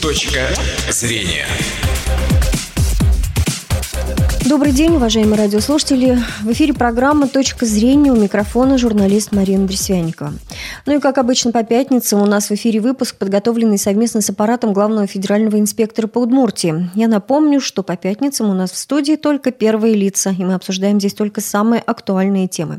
Точка зрения. Добрый день, уважаемые радиослушатели. В эфире программа «Точка зрения» у микрофона журналист Марина Дресвянникова. Ну и, как обычно, по пятницам у нас в эфире выпуск, подготовленный совместно с аппаратом главного федерального инспектора по Удмуртии. Я напомню, что по пятницам у нас в студии только первые лица, и мы обсуждаем здесь только самые актуальные темы.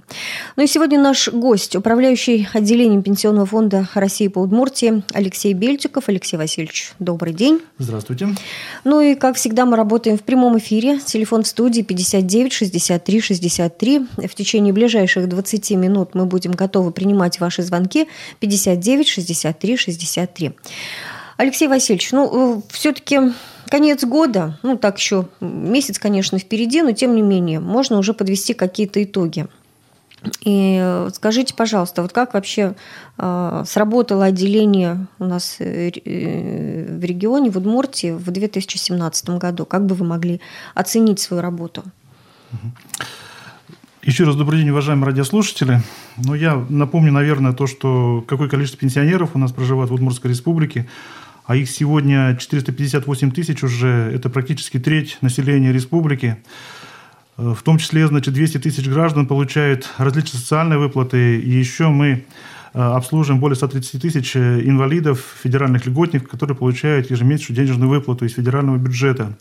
Ну и сегодня наш гость, управляющий отделением Пенсионного фонда России по Удмуртии Алексей Бельчиков. Алексей Васильевич, добрый день. Здравствуйте. Ну и, как всегда, мы работаем в прямом эфире. Телефон в студии 59 63 63. В течение ближайших 20 минут мы будем готовы принимать ваши звонки 59 63 63. Алексей Васильевич, ну, э, все-таки конец года, ну, так еще месяц, конечно, впереди, но тем не менее, можно уже подвести какие-то итоги. И э, скажите, пожалуйста, вот как вообще э, сработало отделение у нас э, э в регионе, в Удмуртии в 2017 году? Как бы вы могли оценить свою работу? Еще раз добрый день, уважаемые радиослушатели. Ну, я напомню, наверное, то, что какое количество пенсионеров у нас проживает в Удмуртской республике, а их сегодня 458 тысяч уже, это практически треть населения республики. Э, в том числе, значит, 200 тысяч граждан получают различные социальные выплаты. И еще мы э, обслуживаем более 130 тысяч э, инвалидов, федеральных льготников, которые получают ежемесячную денежную выплату из федерального бюджета.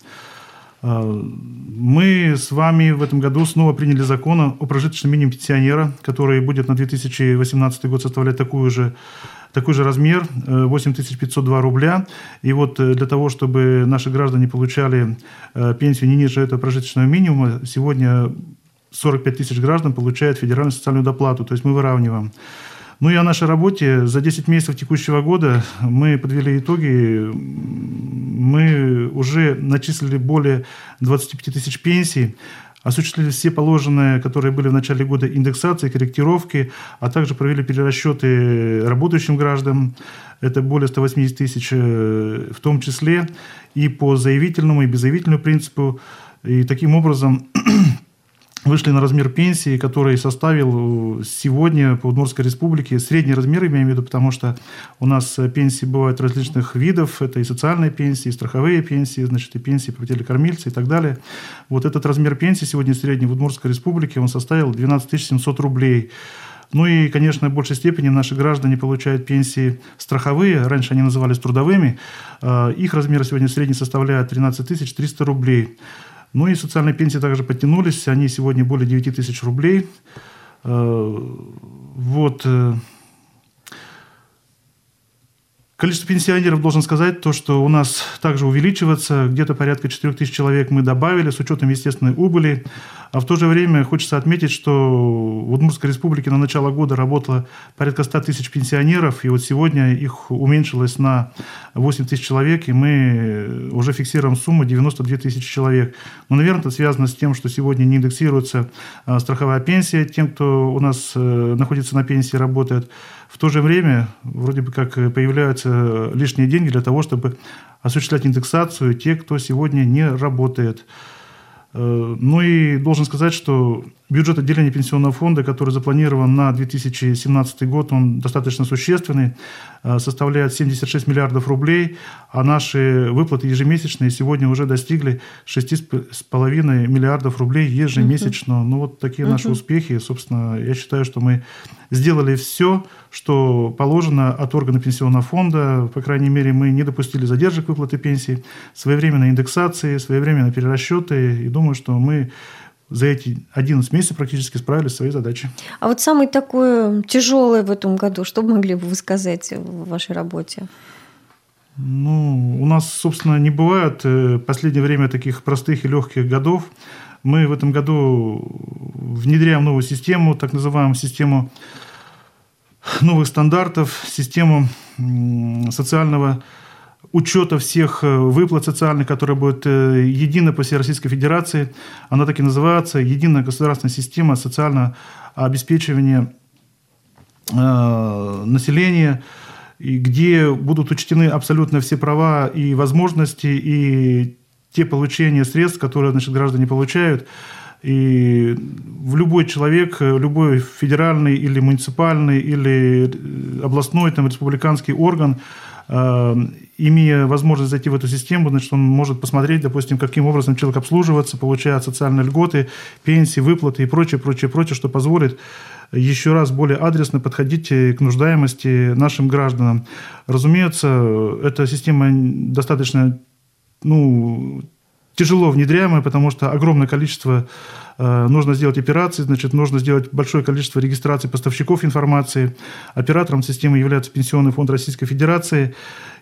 Мы с вами в этом году снова приняли закон о прожиточном минимуме пенсионера, который будет на 2018 год составлять такую же такой же размер, 8502 э, рубля. И вот э, для того, чтобы наши граждане получали э, пенсию не ниже этого прожиточного минимума, сегодня 45 тысяч граждан получают федеральную социальную доплату, то есть мы выравниваем. Ну и о нашей работе. За 10 месяцев текущего года мы подвели итоги. Мы уже начислили более 25 тысяч пенсий осуществили все положенные, которые были в начале года, индексации, корректировки, а также провели перерасчеты работающим гражданам. Это более 180 тысяч, э, в том числе и по заявительному, и беззаявительному принципу. И таким образом вышли на размер пенсии, который составил сегодня по Удмуртской республике средний размер, имею в виду, потому что у нас пенсии бывают различных видов, это и социальные пенсии, и страховые пенсии, значит, и пенсии по кормильца и так далее. Вот этот размер пенсии сегодня средний в Удмуртской республике, он составил 12 700 рублей. Ну и, конечно, в большей степени наши граждане получают пенсии страховые, раньше они назывались трудовыми. А, их размер сегодня средний составляет 13 300 рублей. Ну и социальные пенсии также подтянулись, они сегодня более 9 тысяч рублей. Э, вот. Количество пенсионеров, должен сказать, то, что у нас также увеличивается. Где-то порядка 4 тысяч человек мы добавили с учетом естественной убыли. А в то же время хочется отметить, что в Удмуртской республике на начало года работало порядка 100 тысяч пенсионеров. И вот сегодня их уменьшилось на 8 тысяч человек. И мы уже фиксируем сумму 92 тысячи человек. Но, наверное, это связано с тем, что сегодня не индексируется а, страховая пенсия тем, кто у нас э, находится на пенсии, работает. В то же время вроде бы как появляются лишние деньги для того, чтобы осуществлять индексацию те, кто сегодня не работает. Э, ну и должен сказать, что бюджет отделения пенсионного фонда, который запланирован на 2017 год, он достаточно существенный, э, составляет 76 миллиардов рублей, а наши выплаты ежемесячные сегодня уже достигли 6,5 миллиардов рублей ежемесячно. Uh-huh. Ну вот такие uh-huh. наши успехи. Собственно, я считаю, что мы сделали все, что положено от органа пенсионного фонда. По крайней мере, мы не допустили задержек выплаты пенсии, своевременной индексации, своевременной перерасчеты. И думаю, что мы за эти 11 месяцев практически справились своей задачей. А вот самое такое тяжелое в этом году, что могли бы вы сказать в вашей работе? Ну, у нас, собственно, не бывает э, в последнее время таких простых и легких годов. Мы в этом году внедряем новую систему, так называемую систему новых стандартов, систему социального учета всех э, выплат социальных, которая будет э, едина по всей Российской Федерации. Она так и называется «Единая государственная система социального обеспечивания э, населения», где будут учтены абсолютно все права и возможности, и те получения средств, которые значит, граждане получают. И в любой человек, любой федеральный или муниципальный или областной, там, республиканский орган – имея возможность зайти в эту систему, значит, он может посмотреть, допустим, каким образом человек обслуживается, получает социальные льготы, пенсии, выплаты и прочее, прочее, прочее, что позволит еще раз более адресно подходить к нуждаемости нашим гражданам. Разумеется, эта система достаточно ну, тяжело внедряемая, потому что огромное количество э, нужно сделать операций, значит, нужно сделать большое количество регистраций поставщиков информации. Оператором системы является Пенсионный фонд Российской Федерации.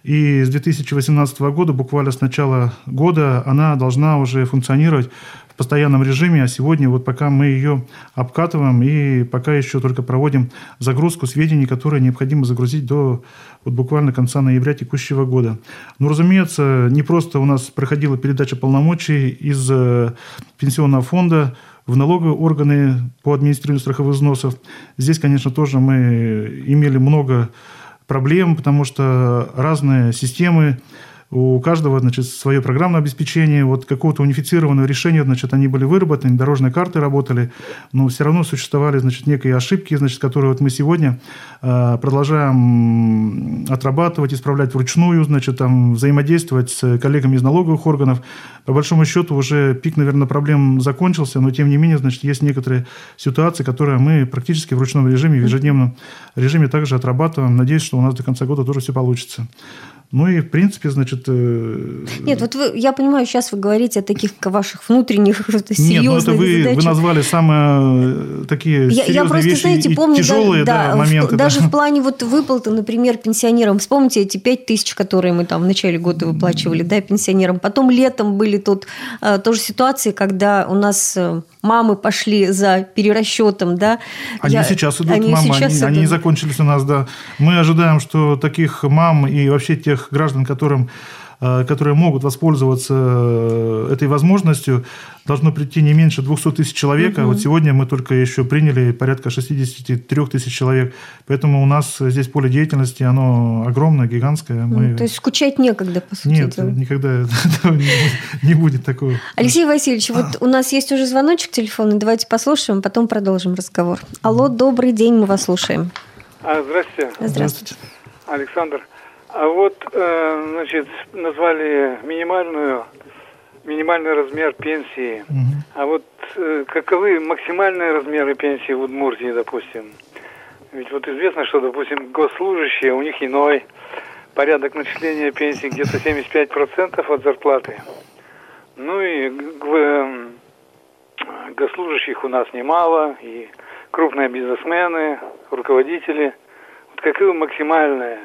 И с 2018 года, буквально с начала года, она должна уже функционировать в постоянном режиме, а сегодня вот пока мы ее обкатываем и пока еще только проводим загрузку сведений, которые необходимо загрузить до вот буквально конца ноября текущего года. Но, разумеется, не просто у нас проходила передача полномочий из э, пенсионного фонда в налоговые органы по администрированию страховых взносов. Здесь, конечно, тоже мы имели много проблем, потому что разные системы у каждого, значит, свое программное обеспечение, вот какого-то унифицированного решения, значит, они были выработаны, дорожные карты работали, но все равно существовали, значит, некие ошибки, значит, которые вот мы сегодня э, продолжаем отрабатывать, исправлять вручную, значит, там, взаимодействовать с коллегами из налоговых органов. По большому счету уже пик, наверное, проблем закончился, но тем не менее, значит, есть некоторые ситуации, которые мы практически в ручном режиме, в ежедневном режиме также отрабатываем. Надеюсь, что у нас до конца года тоже все получится. Ну и, в принципе, значит... Э, Нет, вот вы, я понимаю, сейчас вы говорите о таких ваших внутренних серьезных Нет, ну это вы, задачах. вы назвали самые э, такие я, я просто, вещи знаете, помню, тяжелые да, да, моменты. В, да. Даже в плане вот выплаты, например, пенсионерам. Вспомните эти пять тысяч, которые мы там в начале года выплачивали, да, пенсионерам. Потом летом были тут э, тоже ситуации, когда у нас мамы пошли за перерасчетом, да. Они я, сейчас идут, они мамы, сейчас они, идут. они не закончились у нас, да. Мы ожидаем, что таких мам и вообще тех граждан, которым Э, которые могут воспользоваться э, этой возможностью, должно прийти не меньше 200 тысяч человек. Угу. вот сегодня мы только еще приняли порядка 63 тысяч человек. Поэтому у нас здесь поле деятельности, оно огромное, гигантское. Мы... Ну, то есть скучать некогда, по сути. Нет, дела. никогда не будет такого. Алексей Васильевич, вот у нас есть уже звоночек телефонный, давайте послушаем, потом продолжим разговор. Алло, добрый день, мы вас слушаем. А, здравствуйте. Здравствуйте. Александр. А вот, э, значит, назвали минимальную, минимальный размер пенсии. Угу. А вот э, каковы максимальные размеры пенсии в Удмуртии, допустим? Ведь вот известно, что, допустим, госслужащие, у них иной порядок начисления пенсии где-то 75% от зарплаты. Ну и госслужащих у нас немало, и крупные бизнесмены, руководители. Вот каковы максимальные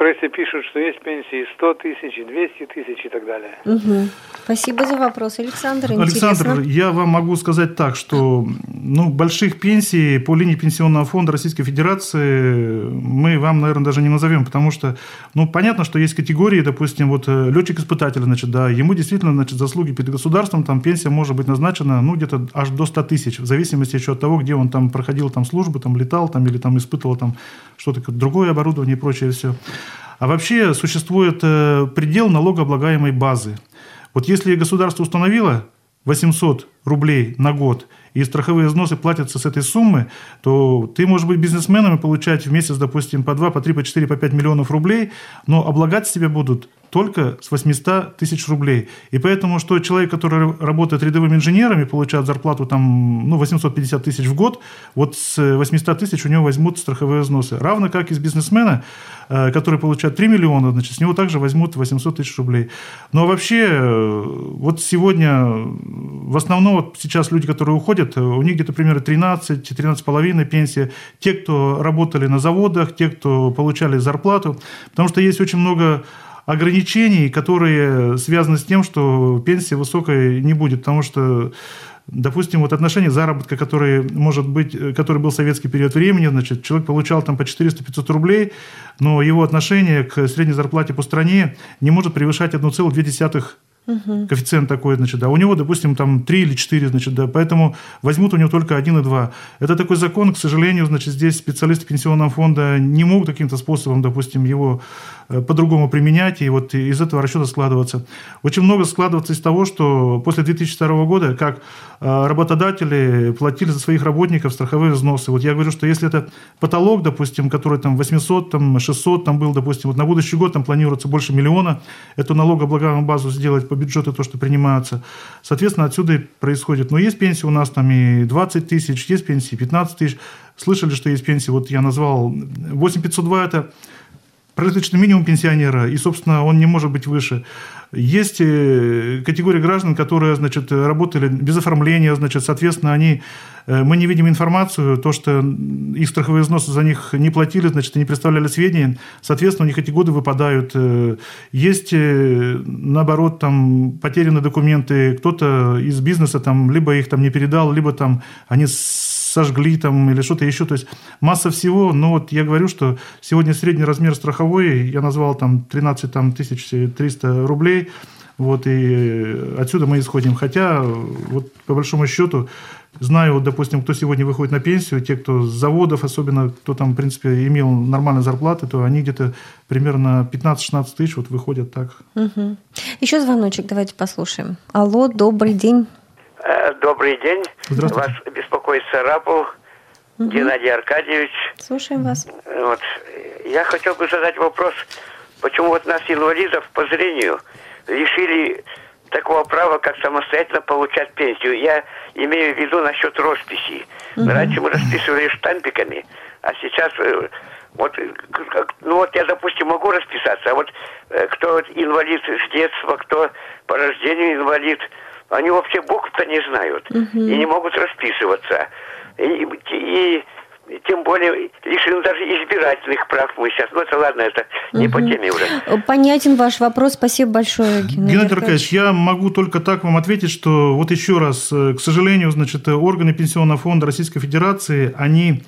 прессе пишут, что есть пенсии 100 тысяч, 200 тысяч и так далее. Угу. Спасибо за вопрос, Александр. Александр, интересно. я вам могу сказать так, что ну, больших пенсий по линии Пенсионного фонда Российской Федерации мы вам, наверное, даже не назовем, потому что, ну, понятно, что есть категории, допустим, вот э, летчик-испытатель, значит, да, ему действительно, значит, заслуги перед государством, там пенсия может быть назначена, ну, где-то аж до 100 тысяч, в зависимости еще от того, где он там проходил там службу, там летал, там или там испытывал там что-то другое оборудование и прочее все. А вообще существует э, предел налогооблагаемой базы. Вот если государство установило 800 рублей на год, и страховые взносы платятся с этой суммы, то ты можешь быть бизнесменом и получать в месяц, допустим, по 2, по 3, по 4, по 5 миллионов рублей, но облагать себя будут только с 800 тысяч рублей. И поэтому, что человек, который работает рядовым инженером и получает зарплату там, ну, 850 тысяч в год, вот с 800 тысяч у него возьмут страховые взносы. Равно как и с бизнесмена, э, который получает 3 миллиона, значит, с него также возьмут 800 тысяч рублей. Но вообще, э, вот сегодня, в основном вот сейчас люди, которые уходят, у них где-то примерно 13-13,5 пенсия. Те, кто работали на заводах, те, кто получали зарплату. Потому что есть очень много ограничений, которые связаны с тем, что пенсия высокой не будет, потому что Допустим, вот отношение заработка, который может быть, который был в советский период времени, значит, человек получал там по 400-500 рублей, но его отношение к средней зарплате по стране не может превышать 1,2 угу. коэффициент такой, значит, да, у него, допустим, там 3 или 4, значит, да, поэтому возьмут у него только 1 и 2. Это такой закон, к сожалению, значит, здесь специалисты пенсионного фонда не могут каким-то способом, допустим, его э, по-другому применять, и вот из этого расчета складываться. Очень много складывается из того, что после 2002 года, как э, работодатели платили за своих работников страховые взносы. Вот я говорю, что если это потолок, допустим, который там 800, там 600 там был, допустим, вот на будущий год там планируется больше миллиона, эту налогооблагаемую базу сделать по бюджету, то, что принимаются. Соответственно, отсюда и происходит. Но есть пенсии у нас там и 20 тысяч, есть пенсии 15 тысяч. Слышали, что есть пенсии, вот я назвал 8502 – это прожиточный минимум пенсионера, и, собственно, он не может быть выше. Есть э, категория граждан, которые, значит, работали без оформления, значит, соответственно, они, э, мы не видим информацию, то, что их страховые взносы за них не платили, значит, не представляли сведения, соответственно, у них эти годы выпадают. Э, есть, наоборот, там, потеряны документы, кто-то из бизнеса, там, либо их там не передал, либо там они сожгли там или что-то еще. То есть масса всего. Но вот я говорю, что сегодня средний размер страховой, я назвал там 13 там, 300 рублей. Вот, и отсюда мы исходим. Хотя, вот по большому счету, знаю, вот, допустим, кто сегодня выходит на пенсию, те, кто с заводов, особенно кто там, в принципе, имел нормальные зарплаты, то они где-то примерно 15-16 тысяч вот выходят так. Угу. Еще звоночек давайте послушаем. Алло, добрый день. Добрый день. Вас беспокоит Сарапул угу. Геннадий Аркадьевич. Слушаем вас. Вот. Я хотел бы задать вопрос, почему вот нас, инвалидов по зрению, лишили такого права, как самостоятельно получать пенсию. Я имею в виду насчет росписи. Угу. Раньше мы расписывали штампиками, а сейчас э, вот, ну вот я, допустим, могу расписаться, а вот э, кто инвалид с детства, кто по рождению инвалид – они вообще букв-то не знают угу. и не могут расписываться. И, и, и тем более лишены даже избирательных прав мы сейчас. Ну, это ладно, это не угу. по теме уже. Понятен ваш вопрос. Спасибо большое, Геннадий, Геннадий Аркадьевич. Я могу только так вам ответить, что вот еще раз, э, к сожалению, значит, органы Пенсионного фонда Российской Федерации, они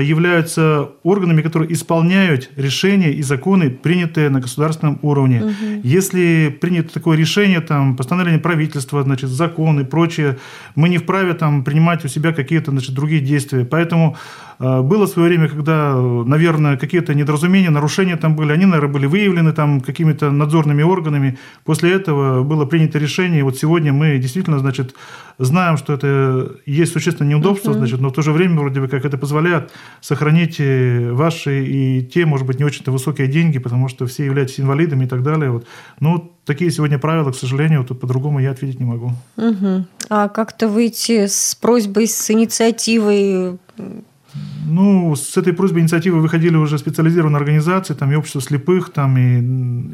являются органами, которые исполняют решения и законы, принятые на государственном уровне. Угу. Если принято такое решение, там, постановление правительства, значит, законы и прочее, мы не вправе там, принимать у себя какие-то значит, другие действия. Поэтому э, было свое время, когда, наверное, какие-то недоразумения, нарушения там были, они, наверное, были выявлены там какими-то надзорными органами. После этого было принято решение, и вот сегодня мы действительно, значит, знаем, что это есть существенное неудобство, угу. значит, но в то же время вроде бы как это позволяет сохранить ваши и те, может быть, не очень-то высокие деньги, потому что все являются инвалидами и так далее. Вот. Ну, такие сегодня правила, к сожалению, тут по-другому я ответить не могу. Угу. А как-то выйти с просьбой, с инициативой ну, с этой просьбой инициативы выходили уже специализированные организации, там и общество слепых, там и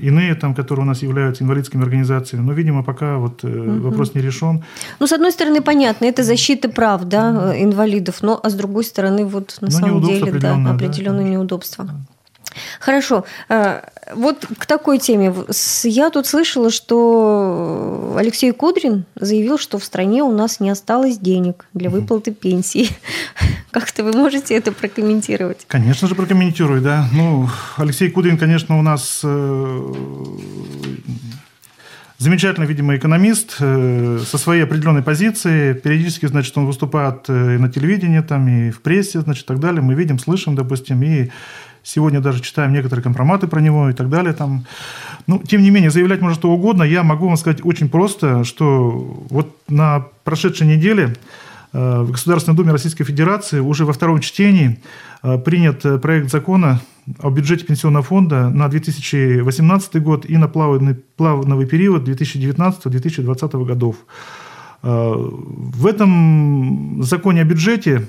иные, там, которые у нас являются инвалидскими организациями. Но, видимо, пока вот угу. вопрос не решен. Ну, с одной стороны, понятно, это защита прав, да, инвалидов, но, а с другой стороны, вот на ну, самом деле, да, определенные да, неудобства. Да. Хорошо. Э, вот к такой теме. Я тут слышала, что Алексей Кудрин заявил, что в стране у нас не осталось денег для выплаты пенсии. Как-то вы можете это прокомментировать? Конечно же, прокомментирую, да. Ну, Алексей Кудрин, конечно, у нас э, замечательный, видимо, экономист э, со своей определенной позицией. Периодически, значит, он выступает и на телевидении, там, и в прессе, значит, и так далее. Мы видим, слышим, допустим, и Сегодня даже читаем некоторые компроматы про него и так далее. Там. Ну, тем не менее, заявлять можно что угодно. Я могу вам сказать очень просто, что вот на прошедшей неделе э, в Государственной Думе Российской Федерации уже во втором чтении э, принят э, проект закона о бюджете Пенсионного фонда на 2018 год и на плавный, плавный период 2019-2020 годов. В этом законе о бюджете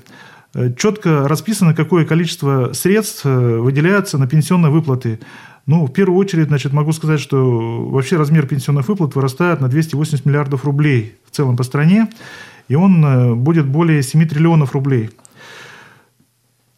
четко расписано, какое количество средств э, выделяется на пенсионные выплаты. Ну, в первую очередь, значит, могу сказать, что вообще размер пенсионных выплат вырастает на 280 миллиардов рублей в целом по стране, и он э, будет более 7 триллионов рублей.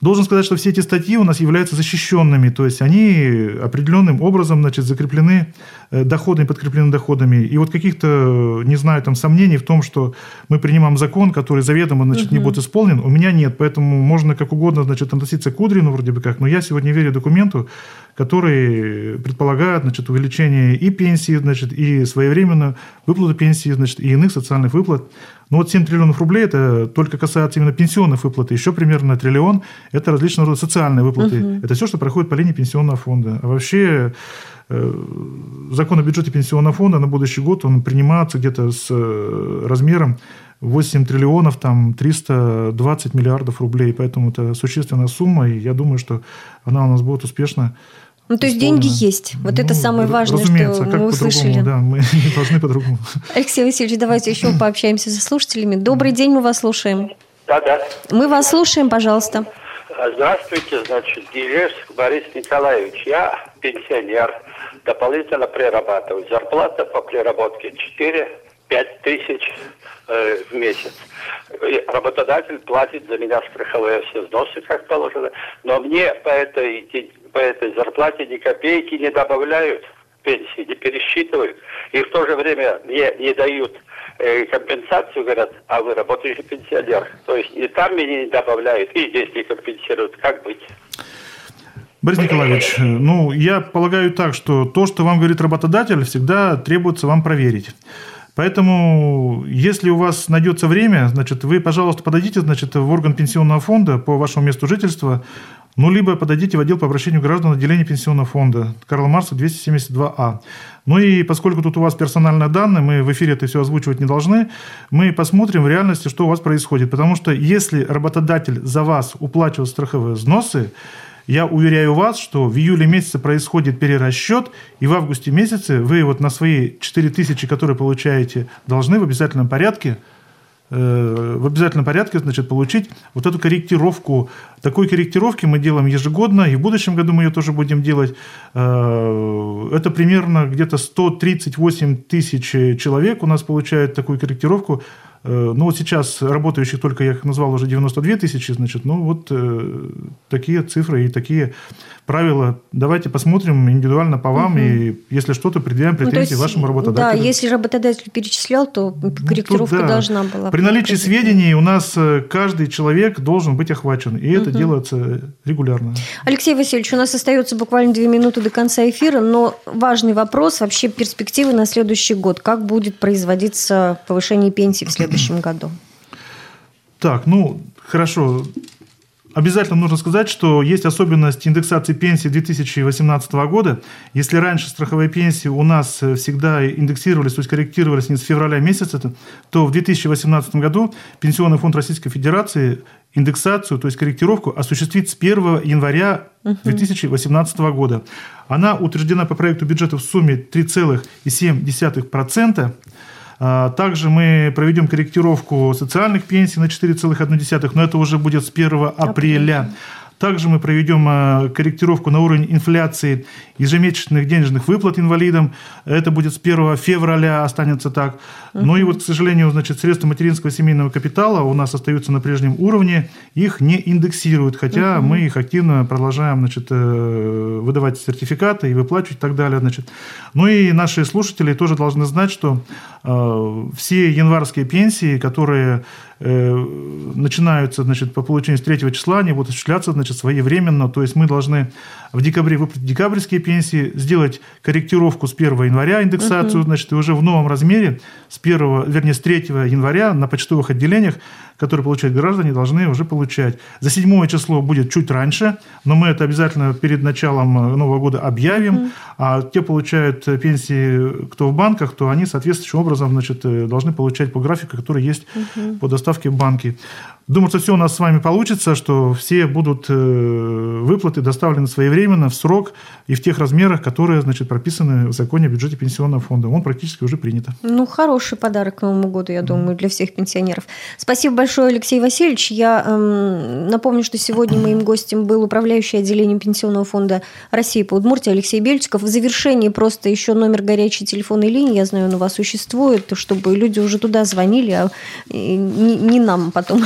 Должен сказать, что все эти статьи у нас являются защищенными, то есть они определенным образом значит, закреплены э, доходами, подкреплены доходами. И вот каких-то, не знаю, там сомнений в том, что мы принимаем закон, который заведомо значит, угу. не будет исполнен, у меня нет. Поэтому можно как угодно значит, относиться к Кудрину вроде бы как, но я сегодня верю документу, которые предполагают значит, увеличение и пенсии, значит, и своевременную выплату пенсии, значит, и иных социальных выплат. Но вот 7 триллионов рублей – это только касается именно пенсионных выплат. Еще примерно триллион – это различного рода социальные выплаты. Угу. Это все, что проходит по линии пенсионного фонда. А вообще закон о бюджете пенсионного фонда на будущий год, он принимается где-то с э, размером 8 триллионов, там 320 миллиардов рублей. Поэтому это существенная сумма, и я думаю, что она у нас будет успешно ну, то есть деньги есть. Вот ну, это самое важное, что мы услышали. Да, мы не должны по-другому. Алексей Васильевич, давайте еще пообщаемся со слушателями. Добрый день, мы вас слушаем. Да, да. Мы вас слушаем, пожалуйста. Здравствуйте, значит, Гилевск Борис Николаевич. Я пенсионер, дополнительно прирабатываю. Зарплата по приработке 4-5 тысяч э, в месяц. И работодатель платит за меня страховые все взносы, как положено, но мне по этой по этой зарплате ни копейки не добавляют пенсии, не пересчитывают. И в то же время мне не дают э, компенсацию, говорят, а вы работающий пенсионер. То есть и там мне не добавляют, и здесь не компенсируют. Как быть? Борис Николаевич, э, ну, я полагаю так, что то, что вам говорит работодатель, всегда требуется вам проверить. Поэтому, если у вас найдется время, значит, вы, пожалуйста, подойдите значит, в орган пенсионного фонда по вашему месту жительства, ну, либо подойдите в отдел по обращению граждан отделения пенсионного фонда Карла Марса 272А. Ну и поскольку тут у вас персональные данные, мы в эфире это все озвучивать не должны, мы посмотрим в реальности, что у вас происходит. Потому что если работодатель за вас уплачивает страховые взносы, я уверяю вас, что в июле месяце происходит перерасчет, и в августе месяце вы вот на свои 4 тысячи, которые получаете, должны в обязательном порядке Э, в обязательном порядке значит, получить вот эту корректировку. Такой корректировки мы делаем ежегодно, и в будущем году мы ее тоже будем делать. Э, это примерно где-то 138 тысяч человек у нас получают такую корректировку. Э, ну, вот сейчас работающих только, я их назвал, уже 92 тысячи, значит, ну, вот э, такие цифры и такие правила. Давайте посмотрим индивидуально по вам, угу. и если что-то, предъявим ну, претензии ну, вашему работодателю. Да, если работодатель перечислял, то корректировка ну, тут, да. должна была При наличии сведений у нас э, каждый человек должен быть охвачен, и угу. это делается регулярно. Алексей Васильевич, у нас остается буквально две минуты до конца эфира, но важный вопрос, вообще перспективы на следующий год. Как будет производиться повышение пенсии в следующем следующем году? Так, ну, хорошо. Обязательно нужно сказать, что есть особенность индексации пенсии 2018 года. Если раньше страховые пенсии у нас всегда индексировались, то есть корректировались не с февраля месяца, то в 2018 году Пенсионный фонд Российской Федерации индексацию, то есть корректировку, осуществит с 1 января 2018 года. Она утверждена по проекту бюджета в сумме 3,7%. А, также мы проведем корректировку социальных пенсий на 4,1, но это уже будет с 1 апреля. Также мы проведем э, корректировку на уровень инфляции ежемесячных денежных выплат инвалидам. Это будет с 1 февраля, останется так. Ну и вот, к сожалению, значит, средства материнского семейного капитала у нас остаются на прежнем уровне. Их не индексируют, хотя угу. мы их активно продолжаем значит, э, выдавать сертификаты и выплачивать и так далее. Значит. Ну и наши слушатели тоже должны знать, что э, все январские пенсии, которые начинаются значит, по получению с 3 числа, они будут осуществляться значит, своевременно. То есть мы должны в декабре выплатить декабрьские пенсии, сделать корректировку с 1 января, индексацию, угу. значит, и уже в новом размере с 1, вернее, с 3 января на почтовых отделениях которые получают граждане, должны уже получать. За седьмое число будет чуть раньше, но мы это обязательно перед началом э, Нового года объявим. Mm. А те получают пенсии, кто в банках, то они соответствующим образом значит, э, должны получать по графику, который есть mm-hmm. по доставке в банки. Думаю, что все у нас с вами получится, что все будут э, выплаты доставлены своевременно, в срок и в тех размерах, которые значит, прописаны в законе о бюджете пенсионного фонда. Он практически уже принят. Ну, хороший подарок к Новому году, я думаю, для всех пенсионеров. Спасибо большое, Алексей Васильевич. Я эм, напомню, что сегодня моим гостем был управляющий отделением Пенсионного фонда России по Удмуртии Алексей Бельчиков. В завершении просто еще номер горячей телефонной линии, я знаю, он у вас существует, чтобы люди уже туда звонили, а не, не нам потом.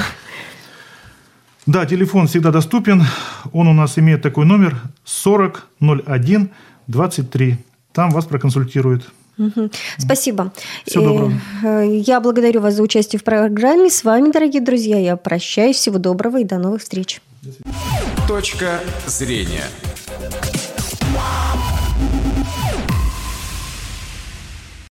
Да, телефон всегда доступен. Он у нас имеет такой номер 40 01 23. Там вас проконсультируют. Угу. Спасибо. Всего доброго. Э, я благодарю вас за участие в программе. С вами, дорогие друзья, я прощаюсь. Всего доброго и до новых встреч. Точка зрения.